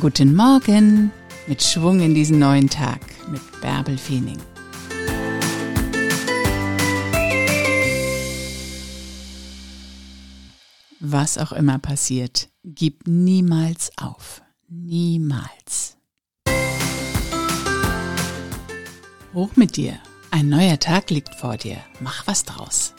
Guten Morgen mit Schwung in diesen neuen Tag mit Bärbel Feening. Was auch immer passiert, gib niemals auf. Niemals. Hoch mit dir. Ein neuer Tag liegt vor dir. Mach was draus.